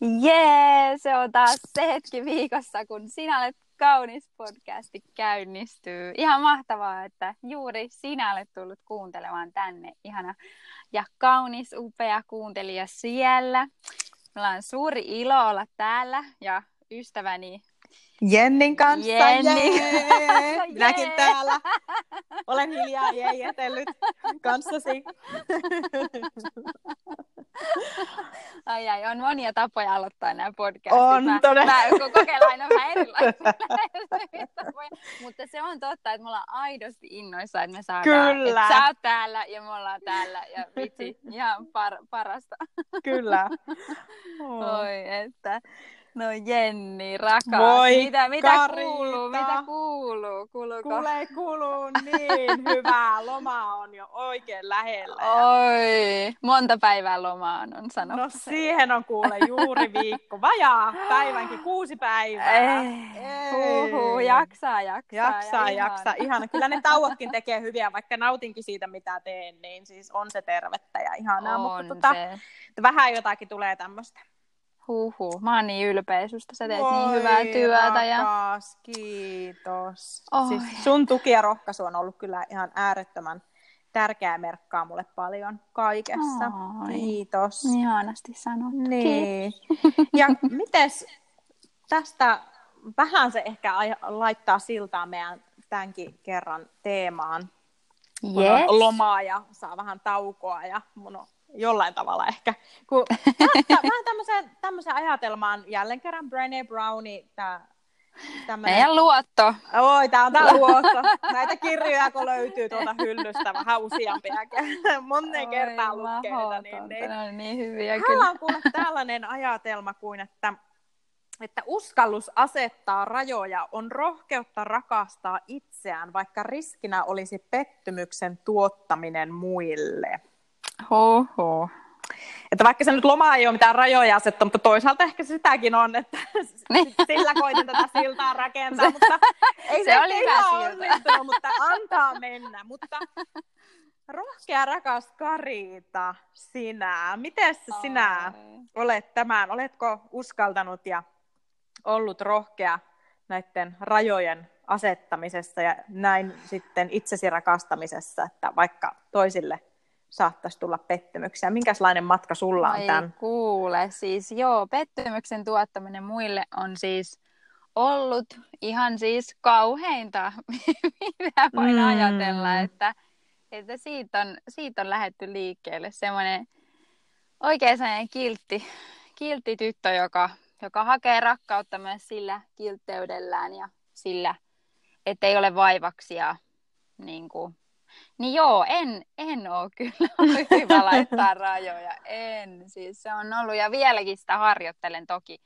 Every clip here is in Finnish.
Jee, se on taas se hetki viikossa, kun sinä olet kaunis podcasti käynnistyy. Ihan mahtavaa, että juuri sinä olet tullut kuuntelemaan tänne. Ihana ja kaunis, upea kuuntelija siellä. Meillä on suuri ilo olla täällä ja ystäväni Jennin kanssa. Jenni. Jee. Minäkin täällä. Olen hiljaa jäitellyt kanssasi. Ai ai, on monia tapoja aloittaa nämä podcastit. On mä, todella. Mä kokeillaan aina vähän erilaisia. Mutta se on totta, että me ollaan aidosti innoissa, että me saadaan. Kyllä. Että sä oot täällä ja me ollaan täällä ja vitsi, ihan par- parasta. Kyllä. Oi, että. No Jenni, rakas. Moi, mitä, mitä Karita. kuuluu? Mitä kuuluu? Kuuluuko? Kuule, kuluu niin hyvää. Loma on jo oikein lähellä. Oi, monta päivää lomaan on sanottu. No siihen on kuule juuri viikko. Vajaa päivänkin, kuusi päivää. Eh, huuhuu, jaksaa, jaksaa. Jaksaa, ja jaksaa. Ihana. Kyllä ne tauotkin tekee hyviä, vaikka nautinkin siitä, mitä teen, niin siis on se tervettä ja ihanaa. On mutta tota, se. vähän jotakin tulee tämmöistä. Huhhuh. Mä oon niin ylpeä susta. Sä teet niin hyvää työtä. Ja... rakas, kiitos. Oi. Siis sun tuki ja rohkaisu on ollut kyllä ihan äärettömän tärkeää merkkaa mulle paljon kaikessa. Oi. Kiitos. Ihanasti sanottu. Niin. Ja mites tästä vähän se ehkä laittaa siltaa meidän tämänkin kerran teemaan. Kun Yes. on lomaa ja saa vähän taukoa ja mun on jollain tavalla ehkä. Kun mä, vähän tämmöiseen, tämmöiseen ajatelmaan jälleen kerran Brené Browni, tää tämmönen... Meidän luotto. Oi, tää on tää luotto. Näitä kirjoja, kun löytyy tuolta hyllystä vähän useampiakin. Monen kertaa lukee niitä. Niin, niin. Ne on niin hyviä kyllä. on kuule tällainen ajatelma kuin, että, että uskallus asettaa rajoja on rohkeutta rakastaa itseään, vaikka riskinä olisi pettymyksen tuottaminen muille. Huhhuh. Että vaikka se nyt loma ei ole mitään rajoja asettaa, mutta toisaalta ehkä sitäkin on, että Niin. sillä koitin tätä siltaa rakentaa, mutta ei Se se, oli ihan onnistunut, mutta antaa mennä. Mutta rohkea rakas Karita, sinä, miten sinä Oi. olet tämän, oletko uskaltanut ja ollut rohkea näiden rajojen asettamisessa ja näin sitten itsesi rakastamisessa, että vaikka toisille saattaisi tulla pettymyksiä. Minkälainen matka sulla on Ai tämän? kuule, siis joo, pettymyksen tuottaminen muille on siis ollut ihan siis kauheinta, mitä voin Mm. ajatella, että, että siitä, on, siitä on lähetty liikkeelle semmoinen oikein sellainen kiltti, kiltti tyttö, joka, joka hakee rakkautta myös sillä kiltteydellään ja sillä, ettei ole vaivaksia niin kuin, niin joo, en, en ole kyllä hyvä laittaa rajoja, en. Siis se on ollut ja vieläkin sitä harjoittelen toki,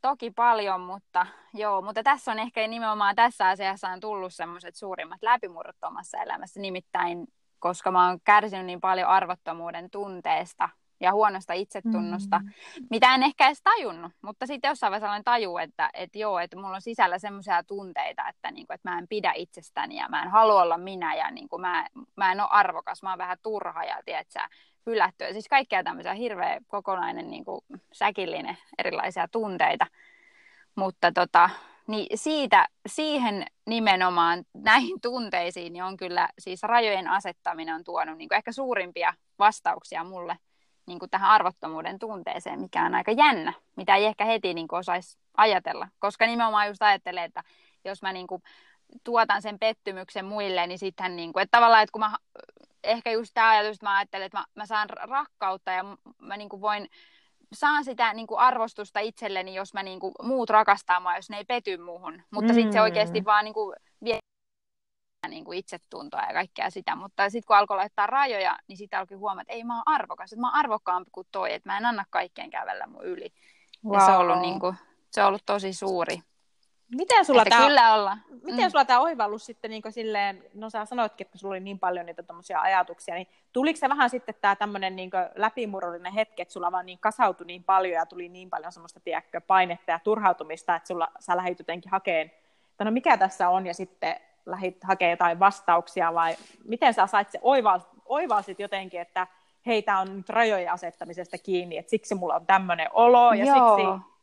toki paljon, mutta joo, mutta tässä on ehkä nimenomaan tässä asiassa on tullut semmoiset suurimmat läpimurrot omassa elämässä, nimittäin koska mä oon kärsinyt niin paljon arvottomuuden tunteesta ja huonosta itsetunnosta, mm. mitä en ehkä edes tajunnut, mutta sitten jossain vaiheessa aloin tajua, että, että joo, että mulla on sisällä semmoisia tunteita, että, niin kuin, että mä en pidä itsestäni ja mä en halua olla minä ja niin kuin, mä, mä en ole arvokas, mä oon vähän turha ja tiedätkö, hylättyä. Siis kaikkea tämmöisiä hirveä kokonainen niin kuin, säkillinen erilaisia tunteita. Mutta tota, niin siitä, siihen nimenomaan näihin tunteisiin niin on kyllä siis rajojen asettaminen on tuonut niin kuin ehkä suurimpia vastauksia mulle niin kuin tähän arvottomuuden tunteeseen, mikä on aika jännä, mitä ei ehkä heti niin kuin osaisi ajatella. Koska nimenomaan just ajattelee, että jos mä niin kuin tuotan sen pettymyksen muille, niin sitten niin kuin, että tavallaan, että kun mä ehkä just tämä ajatus, että mä ajattelen, että mä, mä saan rakkautta ja mä niin kuin voin saan sitä niin kuin arvostusta itselleni, jos mä niin kuin, muut rakastaa mua, jos ne ei pety muuhun. Mutta mm. sitten se oikeasti vaan niin kuin, vie niin kuin itsetuntoa ja kaikkea sitä. Mutta sitten kun alkoi laittaa rajoja, niin sitten alkoi huomata, että ei mä oon arvokas, että mä oon arvokkaampi kuin toi, että mä en anna kaikkeen kävellä mun yli. Wow. Ja se on ollut, niin kuin, se on ollut tosi suuri. Miten sulla Että tämä, kyllä olla. miten sulla tämä oivallus sitten niin silleen, no sä sanoitkin, että sulla oli niin paljon niitä tommosia ajatuksia, niin tuliko se vähän sitten tämä tämmöinen niin läpimurrollinen hetki, että sulla vaan niin kasautui niin paljon ja tuli niin paljon semmoista, tiedätkö, painetta ja turhautumista, että sulla, sä lähdit jotenkin hakeen, että no mikä tässä on, ja sitten lähdit hakemaan jotain vastauksia, vai miten sä sait se oival, oivalsit jotenkin, että hei, tämä on nyt rajojen asettamisesta kiinni, että siksi mulla on tämmöinen olo, ja Joo. siksi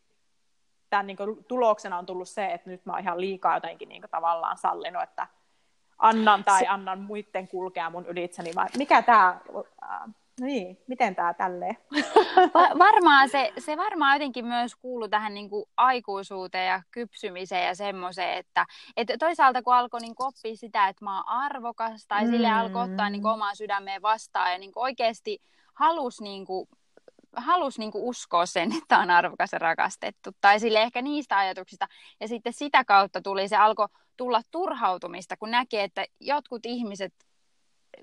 tämän niin kuin, tuloksena on tullut se, että nyt mä oon ihan liikaa jotenkin niin kuin, tavallaan sallinut, että annan tai Se- annan muiden kulkea mun ylitseni, vai mikä tämä, niin, miten tämä tälleen? Va- varmaan se, se varmaan jotenkin myös kuuluu tähän niin kuin aikuisuuteen ja kypsymiseen ja semmoiseen, että, että toisaalta kun alkoi niin oppia sitä, että mä oon arvokas tai mm. sille alkoi ottaa niin kuin omaa sydämeen vastaan ja niin kuin oikeasti halus niin kuin, halus niin kuin uskoa sen, että on arvokas ja rakastettu. Tai sille ehkä niistä ajatuksista. Ja sitten sitä kautta tuli, se alkoi tulla turhautumista, kun näki, että jotkut ihmiset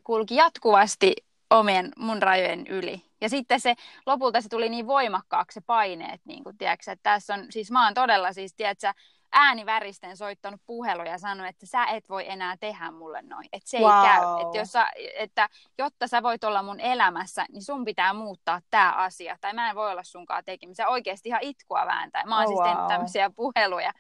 kulki jatkuvasti omien mun rajojen yli. Ja sitten se, lopulta se tuli niin voimakkaaksi se paine, että, niin kuin, tiedätkö, että tässä on, siis mä oon todella siis, tiedätkö, ääniväristen soittanut puheluja ja sanonut, että sä et voi enää tehdä mulle noin. Että se ei Wow. käy. Että, jos sä, että jotta sä voit olla mun elämässä, niin sun pitää muuttaa tämä asia. Tai mä en voi olla sunkaan tekemisissä. Oikeasti ihan itkua vääntää. Mä oon Oh, siis tehnyt wow. tämmöisiä puheluja.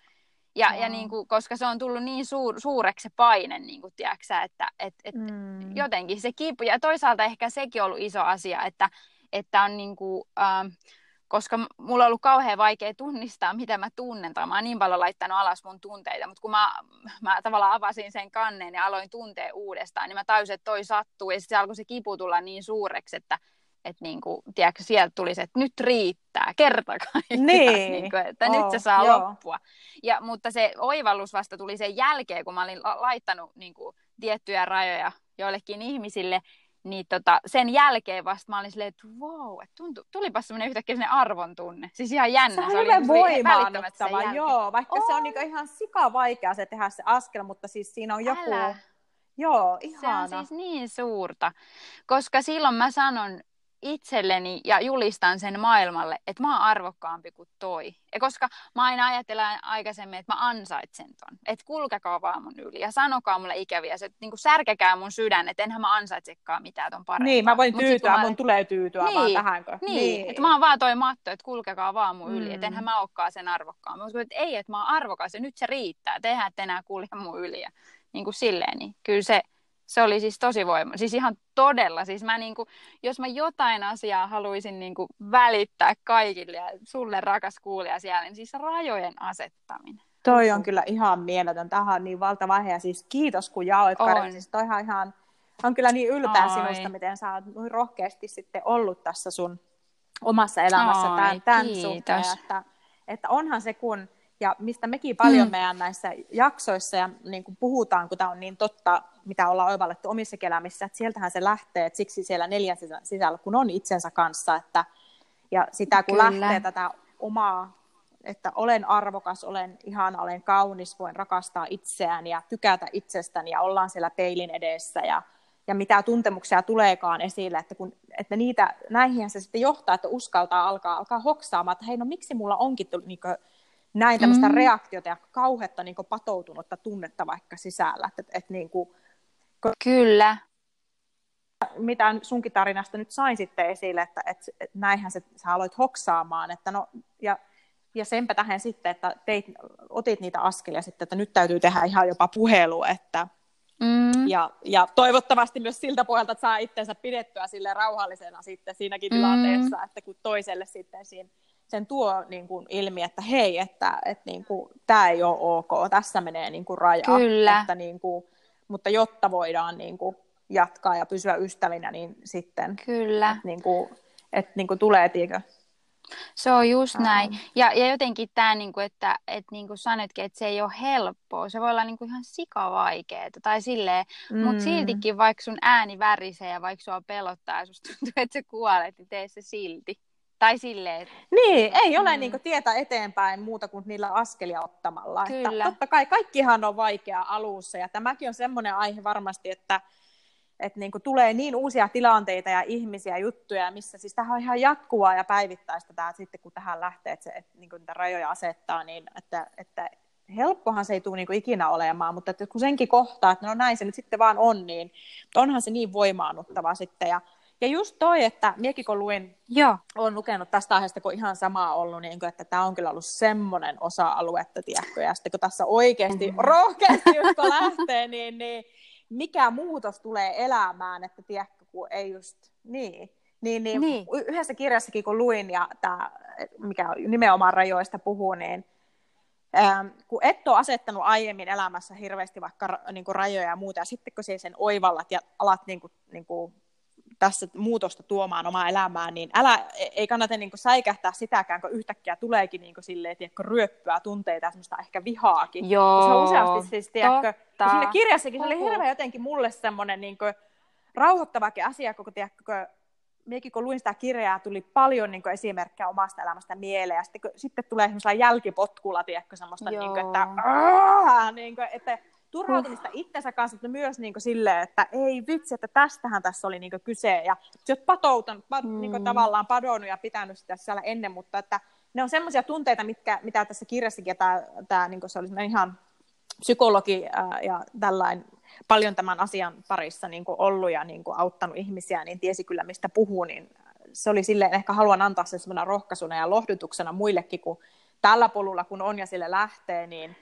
Ja, ja Wow. niin kuin, koska se on tullut niin suur, suureksi se paine, niin kuin, tiedätkö, sä, että et, et, Mm. jotenkin se kipu, ja toisaalta ehkä sekin on ollut iso asia, että, että on niin kuin, ähm, koska mulla on ollut kauhean vaikea tunnistaa, mitä mä tunnen, tai mä oon niin paljon laittanut alas mun tunteita, mutta kun mä, mä tavallaan avasin sen kanneen ja aloin tuntea uudestaan, niin mä tajusin, että toi sattuu, ja sitten se alkoi se kipu tulla niin suureksi, että että niin kuin, tiedätkö, sieltä tuli se, että nyt riittää, kerta kaikkiaan, Niin. niin kuin, että Oh, nyt se saa joo. loppua. Ja, mutta se oivallus vasta tuli sen jälkeen, kun mä olin la- laittanut niin kuin, tiettyjä rajoja joillekin ihmisille, niin tota, sen jälkeen vasta mä olin silleen, että wow, että tuntu, tulipas semmoinen yhtäkkiä semmoinen arvon tunne. Siis ihan jännä. Se on tuli välittömästi sen voimaannuttava, joo, vaikka se on On. niinku ihan sika vaikea se tehdä se askel, mutta siis siinä on joku, Älä. joo, Se ihana. on siis niin suurta, koska silloin mä sanon itselleni ja julistan sen maailmalle, että mä oon arvokkaampi kuin toi. Ja koska mä aina ajattelen aikaisemmin, että mä ansaitsen ton. Että kulkekaa vaan mun yli ja sanokaa mulle ikäviä. Se, niin kuin särkekää mun sydän, että enhän mä ansaitsekaan mitään ton parempaa. Niin, mä voin Mut tyytyä, mä mun tulee tyytyä vaan Niin, tähänkö. Niin, niin. että mä oon vaan toi matto, että kulkekaa vaan mun yli, Mm. että enhän mä olekaan sen arvokkaan. Mä uskon, että ei, että mä oon arvokas ja nyt se riittää, tehdään, että enää kulje mun yli. Ja niin kuin silleen, niin kyllä se, se oli siis tosi voima. Siis ihan todella. Siis mä niin kuin, jos mä jotain asiaa haluaisin niin kuin välittää kaikille ja sulle rakas kuulija siellä, niin siis rajojen asettaminen. Toi on kyllä ihan mieletön. Tämähän on niin valtava aihe. Ja siis kiitos, kun jaoit, On. Siis toihan ihan, on kyllä niin ylpeä Ai. sinusta, miten sä oot noin rohkeasti sitten ollut tässä sun omassa elämässä Ai, tämän, tämän kiitos. suhteen. Että, että onhan se kun, ja mistä mekin paljon Mm. meidän näissä jaksoissa ja niin kuin puhutaan, kun tämä on niin totta, mitä ollaan oivallettu omissa elämissä, että sieltähän se lähtee, että siksi siellä neljän sisä- sisällä, kun on itsensä kanssa, että ja sitä kun Kyllä. lähtee tätä omaa, että olen arvokas, olen ihana, olen kaunis, voin rakastaa itseään ja tykätä itsestäni ja ollaan siellä peilin edessä ja, ja mitä tuntemuksia tuleekaan esille, että, kun, että niitä, näihin se sitten johtaa, että uskaltaa alkaa, alkaa hoksaamaan, että hei no miksi mulla onkin tullut niin näin tämmöistä Mm. mm. reaktiota ja kauhetta niin patoutunutta tunnetta vaikka sisällä, että, että, että niin kuin, Kyllä. mitä sunkin tarinasta nyt sain sitten esille, että, että, että näinhän se, sä aloit hoksaamaan, että no, ja, ja senpä tähän sitten, että teit, otit niitä askelia sitten, että nyt täytyy tehdä ihan jopa puhelu, että, Mm. ja, ja toivottavasti myös siltä pohjalta, että saa itsensä pidettyä sille rauhallisena sitten siinäkin Mm. tilanteessa, että kun toiselle sitten siinä, sen tuo niin kuin ilmi, että hei, että, että niin kuin, tämä ei ole ok, tässä menee niin kuin raja. Kyllä. Että niin kuin, mutta jotta voidaan niin kuin jatkaa ja pysyä ystävinä, niin sitten Kyllä. että niin kuin, että niin kuin tulee, tiikö? Se on just Aa. näin. Ja, ja jotenkin tämä, niinku, että et, niinku sanoitkin, että se ei ole helppoa. Se voi olla niinku, ihan sikavaikeaa tai silleen. Mm. Mutta siltikin, vaikka sun ääni värisee ja vaikka sua pelottaa ja susta tuntuu, että sä kuolet, niin tee se silti. Tai silleen, että Niin, ei ole Mm. niin tietä eteenpäin muuta kuin niillä askelia ottamalla. Kyllä. Että totta kai kaikkihan on vaikea alussa ja tämäkin on semmoinen aihe varmasti, että, että niin kuin tulee niin uusia tilanteita ja ihmisiä ja juttuja, missä siis tähän on ihan jatkuvaa ja päivittäistä tämä sitten, kun tähän lähtee, että, se, että niin kuin niitä rajoja asettaa, niin että, että helppohan se ei tule niin ikinä olemaan, mutta että kun senkin kohtaa, että no näin se nyt sitten vaan on, niin onhan se niin voimaannuttava sitten. Ja, ja just toi, että miekin kun luin joo, olen lukenut tästä aiheesta, kun ihan sama ollut, niin kuin, että tämä on kyllä ollut semmoinen osa-aluetta, tiedätkö, ja sitten kun tässä oikeasti, Mhm. rohkeasti just kun lähtee, niin, niin mikä muutos tulee elämään, että tiedätkö, kun ei just, niin. Niin, niin, niin. yhdessä kirjassakin kun luin, ja tämä, mikä nimenomaan rajoista puhuu, niin ähm, kun et ole asettanut aiemmin elämässä hirveästi vaikka niin kuin rajoja ja muuta, ja sitten kun sen oivallat ja alat niin kuin, niin kuin tässä muutosta tuomaan omaa elämään, niin älä, ei kannata niin kuin säikähtää sitäkään, kun yhtäkkiä tuleekin niin kuin silleen, tiedätkö, ryöppyä tunteita ja semmoista ehkä vihaakin. Joo, Koska useasti siis, tiedätkö, siinä kirjassakin se oli hirveän jotenkin mulle semmoinen niin kuin, rauhoittavakin asia, kun tiedätkö, minäkin kun luin sitä kirjaa, tuli paljon niin kuin, esimerkkejä omasta elämästä mieleen, ja sitten, kun, sitten tulee semmoisella jälkipotkulla, tiedätkö, semmoista, niin kuin, että, aah, niin kuin, että turhautumista itsensä kanssa, mutta myös niin kuin, silleen, että ei vitsi, että tästähän tässä oli niin kuin, kyse, ja sä oot patoutunut, pat, mm. niin kuin, tavallaan padonnut ja pitänyt sitä siellä ennen, mutta että ne on semmoisia tunteita, mitkä, mitä tässä kirjassakin, ja tämä, tämä niin kuin, se oli ihan psykologi ää, ja tällainen paljon tämän asian parissa niin kuin ollut ja niin kuin auttanut ihmisiä, niin tiesi kyllä mistä puhuu, niin se oli silleen, ehkä haluan antaa sen semmoinen rohkaisuna ja lohdutuksena muillekin, kun tällä polulla kun on ja sille lähtee, niin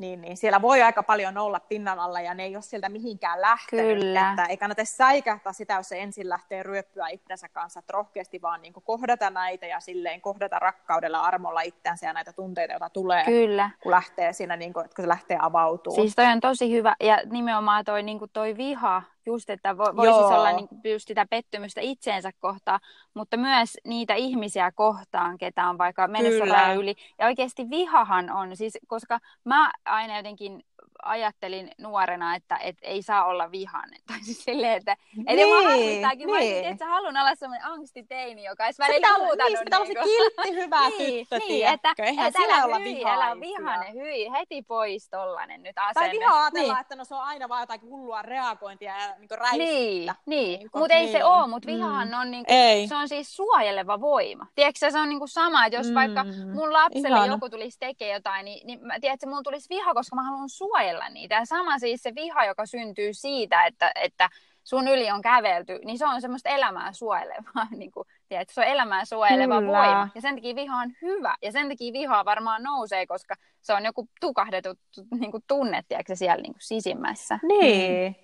niin, niin siellä voi aika paljon olla pinnan alla ja ne ei ole sieltä mihinkään lähtenyt. Kyllä. Että ei kannata säikähtää sitä, jos se ensin lähtee ryöppyä itsensä kanssa, että rohkeasti vaan niin kohdata näitä ja silleen kohdata rakkaudella, armolla itsensä ja näitä tunteita, joita tulee, Kyllä. kun lähtee siinä, niin kuin, kun se lähtee avautumaan. Siis toi on tosi hyvä ja nimenomaan toi, niin kuin toi viha, just, että vo, voisi siis olla niin kuin just sitä pettymystä itseensä kohtaan, mutta myös niitä ihmisiä kohtaan, ketä on vaikka menossa yli. Ja oikeasti vihahan on, siis koska mä aina jotenkin ajattelin nuorena, että et ei saa olla vihainen. Tai siis silleen, että niin, ei mua harmittaakin. Niin. Mä olisin, että haluan olla semmoinen angstiteini, joka olisi välillä huutanut. Niin, pitää olla se kiltti hyvä niin, tyttö, niin, että, Eihän että älä olla hyi, älä vihainen, hyi, heti pois tollanen nyt asenne. Tai vihaa ajatella, niin. että no se on aina vaan jotain hullua reagointia ja niin räiskyttä. Niin, niin. niin mutta ei se niin. ole, mutta vihahan mm. on, niin kuin, se on siis suojeleva voima. Tiedätkö, se on niin kuin sama, että jos mm. vaikka mun lapselle Ihana. joku tulisi tekemään jotain, niin, niin tiedätkö, mun tulisi viha, koska mä haluan suojella niitä. Ja sama siis se viha, joka syntyy siitä, että, että sun yli on kävelty, niin se on semmoista elämää suojelevaa, niin kuin, tiedätkö, se on elämää suojeleva Kyllä. voima. Ja sen takia viha on hyvä. Ja sen takia viha varmaan nousee, koska se on joku tukahdetut niin kuin tunne, tiedätkö, siellä niin kuin sisimmässä. Niin. Mm.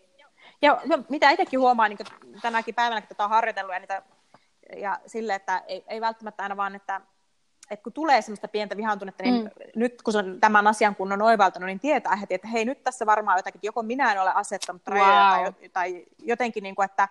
Ja mitä itsekin huomaa niin tänäkin päivänä, kun tätä on harjoitellut ja, niitä, ja sille, että ei, ei välttämättä aina vaan, että että kun tulee semmoista pientä vihaantunnetta, niin mm. nyt kun se on tämän asian kun on oivaltanut, niin tietää heti, että hei, nyt tässä varmaan jotakin, joko minä en ole asettanut rajoja wow. tai, tai jotenkin, niin kuin, että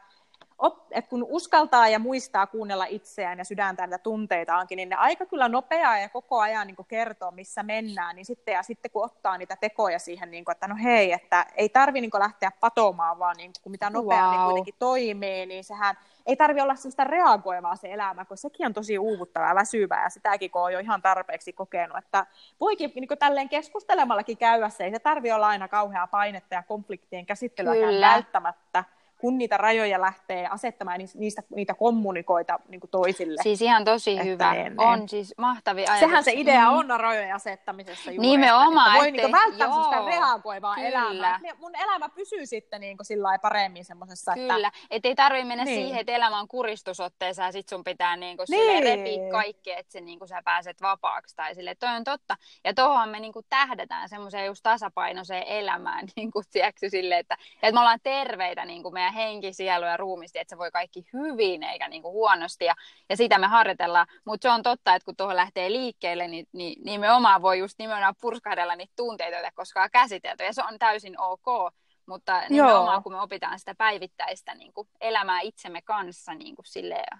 op, että kun uskaltaa ja muistaa kuunnella itseään ja sydäntään ja tunteitaankin, niin ne aika kyllä nopeaa ja koko ajan niin kertoo, missä mennään. Niin sitten, ja sitten kun ottaa niitä tekoja siihen, niin kuin, että no hei, että ei tarvi niin lähteä patomaan, vaan niin kuin, mitä nopeammin wow. kuitenkin toimii, niin sehän ei tarvi olla sellaista reagoivaa se elämä, kun sekin on tosi uuvuttavaa ja väsyvää, ja sitäkin kun on jo ihan tarpeeksi kokenut, että voikin niin kuin tälleen keskustelemallakin käydä se, ei se tarvi olla aina kauheaa painetta ja konfliktien käsittelyä välttämättä, kun niitä rajoja lähtee asettamaan, niin niistä, niitä kommunikoita niin kuin toisille. Siis ihan tosi hyvä. Ne, ne. On siis mahtavia ajatuksia. Sehän se idea mm. on rajojen asettamisessa juuri, Nimenomaan. Että, että voi niin välttää joo, sitä reagoivaa kyllä. elämää. Mun elämä pysyy sitten niin kuin sillä paremmin semmoisessa. Kyllä, että ei tarvitse mennä niin. siihen, että elämä on kuristusotteessa ja sit sun pitää niin kuin niin. repiä kaikki, että se, niin kuin sä pääset vapaaksi. Tai sille, toi on totta. Ja tuohon me niin kuin tähdätään semmoiseen just tasapainoiseen elämään, niin kuin, tiedätkö, sille, että, että me ollaan terveitä niin kuin meidän henki, sielu ja ruumisti, että se voi kaikki hyvin eikä niin kuin huonosti ja, ja sitä me harjoitellaan. Mutta se on totta, että kun tuohon lähtee liikkeelle, niin, niin nimenomaan voi just nimenomaan purskahdella niitä tunteita, joita koskaan käsitelty ja se on täysin ok. Mutta nimenomaan Joo. kun me opitaan sitä päivittäistä niin kuin elämää itsemme kanssa niin kuin silleen,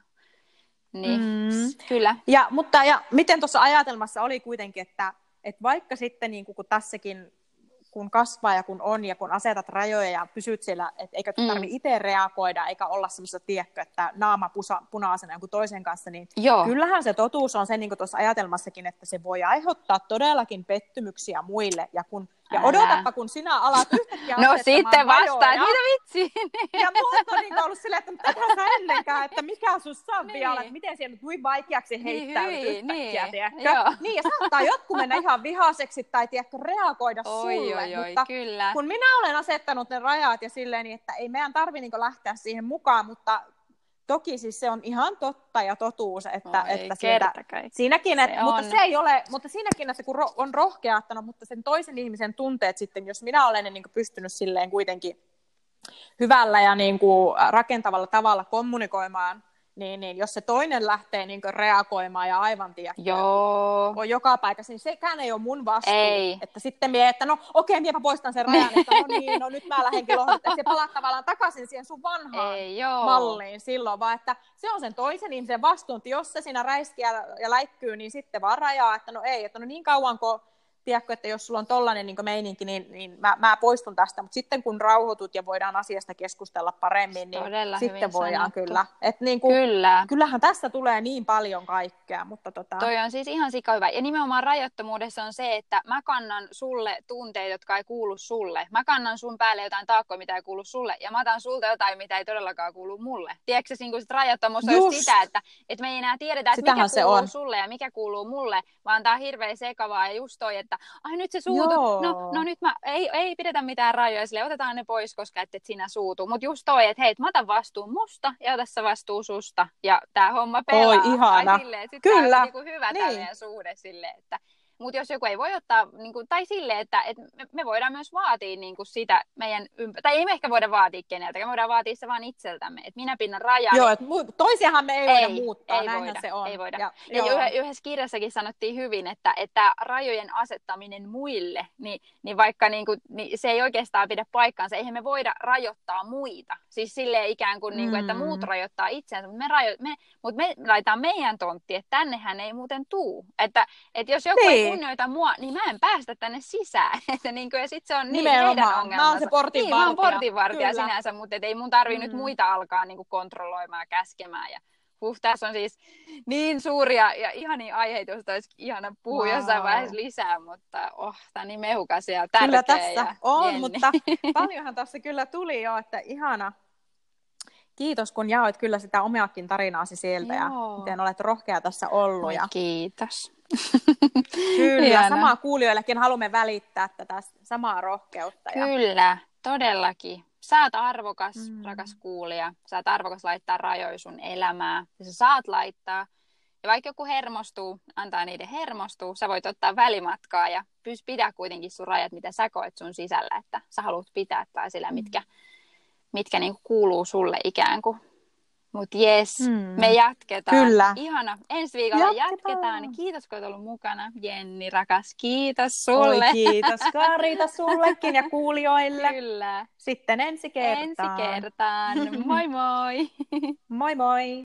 niin mm. kyllä. Ja, mutta ja miten tuossa ajatelmassa oli kuitenkin, että, että vaikka sitten niin kuin, kun tässäkin kun kasvaa ja kun on ja kun asetat rajoja ja pysyt siellä, että eikä mm. tarvitse itse reagoida eikä olla semmoista tiekköä, että naama pusa, punaisena jonkun toisen kanssa, niin Joo. kyllähän se totuus on se, niin kuin tuossa ajatelmassakin, että se voi aiheuttaa todellakin pettymyksiä muille ja kun ja Älä. odotapa, kun sinä alat yhtäkkiä No sitten vastaan, mitä vitsi? Ja muut on niin ollut silleen, että mitä sä ennenkään, että mikä sun on niin. vielä, että miten siellä nyt vaikeaksi heittää niin, yhtäkkiä, niin. Joo. Niin, ja saattaa jotkut mennä ihan vihaseksi tai tiedätkö, reagoida oi, sulle, oi, oi, mutta kyllä. kun minä olen asettanut ne rajat ja silleen, niin että ei meidän tarvi niin lähteä siihen mukaan, mutta Toki siis se on ihan totta ja totuus, että, Oi, että siitä, siinäkin, että, se mutta, se ei ole, mutta siinäkin, että kun on rohkeattanut, mutta sen toisen ihmisen tunteet sitten, jos minä olen niin pystynyt silleen kuitenkin hyvällä ja niin kuin rakentavalla tavalla kommunikoimaan niin, niin jos se toinen lähtee niin reagoimaan ja aivan tiedätkö, Joo. on joka paikassa, niin sekään ei ole mun vastuu. Ei. Että sitten mie, että no okei, miepä poistan sen rajan, että no niin, no nyt mä lähdenkin lohduttamaan. Että se palaat tavallaan takaisin siihen sun vanhaan Ei, joo. malliin silloin, vaan että se on sen toisen ihmisen vastuun, että jos se siinä räiskiä ja läikkyy, niin sitten vaan rajaa, että no ei, että no niin kauan kuin tiedätkö, että jos sulla on tollainen niin meininki, niin, niin mä, mä poistun tästä, mutta sitten kun rauhoitut ja voidaan asiasta keskustella paremmin, niin Todella sitten voidaan sanottu. kyllä. Et niin kuin, Kyllä. Kyllähän tässä tulee niin paljon kaikkea, mutta tota... Toi on siis ihan sika hyvä. Ja nimenomaan rajoittomuudessa on se, että mä kannan sulle tunteita, jotka ei kuulu sulle. Mä kannan sun päälle jotain taakkoa, mitä ei kuulu sulle. Ja mä otan sulta jotain, mitä ei todellakaan kuulu mulle. Tiedätkö niin sit rajattomuus on just sitä, että, että me ei enää tiedetä, että Sitähän mikä se kuuluu on. sulle ja mikä kuuluu mulle, vaan tää on hirveän sekavaa. Ja just toi, että ai nyt se suutu. No, no nyt mä, ei, ei pidetä mitään rajoja, sille otetaan ne pois, koska et, et sinä suutu. Mutta just toi, että hei, et mä otan vastuun musta ja ota sä vastuu susta. Ja tää homma pelaa. Oi, ihana. Tai silleen, sit Kyllä. on niinku hyvä niin. Suhde sille, että mutta jos joku ei voi ottaa, niin kuin, tai silleen, että, että me, me voidaan myös vaatia niin kuin sitä meidän ympä... tai ei me ehkä voida vaatia keneltäkään, me voidaan vaatia se vaan itseltämme, että minä pinnan rajan. Joo, että mu- toisiahan me ei, voida muuttaa, ei näinhän voida, se on. Ei voida. Ja, Ja joo. yhdessä kirjassakin sanottiin hyvin, että, että rajojen asettaminen muille, niin, niin vaikka niin kuin, niin se ei oikeastaan pidä paikkaansa, eihän me voida rajoittaa muita. Siis silleen ikään kuin, niin kuin että Mm. muut rajoittaa itseänsä, mutta me, rajo, me, mutta me laitetaan meidän tontti, että tännehän ei muuten tuu. Että, että jos joku ei Niin. kunnioita mua, niin mä en päästä tänne sisään. Että niin kuin, ja sit se on niin Nimenomaan. heidän Mä oon ongelmansa. se portinvartija. Niin, mä oon portinvartija Kyllä. sinänsä, mutta et ei mun tarvii mm. nyt muita alkaa niin kuin kontrolloimaan ja käskemään. Ja, huh, tässä on siis niin suuria ja ihania aiheita, joista olisi ihana puhua Wow. jossain vaiheessa lisää, mutta oh, tämä on niin mehukas ja Kyllä tärkeä. tässä ja on, Jenni. mutta paljonhan tässä kyllä tuli jo, että ihana. Kiitos, kun jaoit kyllä sitä omiakin tarinaasi sieltä ja Joo. miten olet rohkea tässä ollut. Ja kiitos. kyllä, Ihana. samaa kuulijoillekin haluamme välittää tätä samaa rohkeutta. Ja... Kyllä, todellakin. Sä oot arvokas, mm. Mm. rakas kuulija. Sä oot arvokas laittaa rajoja sun elämää. Ja sä saat laittaa. Ja vaikka joku hermostuu, antaa niiden hermostua, sä voit ottaa välimatkaa ja pys pidä kuitenkin sun rajat, mitä sä koet sun sisällä, että sä haluat pitää tai sillä, mitkä, mitkä niinku kuuluu sulle ikään kuin. Mutta jes. Mm. me jatketaan. Kyllä. Ihana. Ensi viikolla jatketaan. Jatketaan. Kiitos, kun olet ollut mukana. Jenni, rakas, kiitos sulle. Oi, kiitos Karita sullekin ja kuulijoille. Kyllä. Sitten ensi kertaan. Ensi kertaan. Moi moi! Moi moi!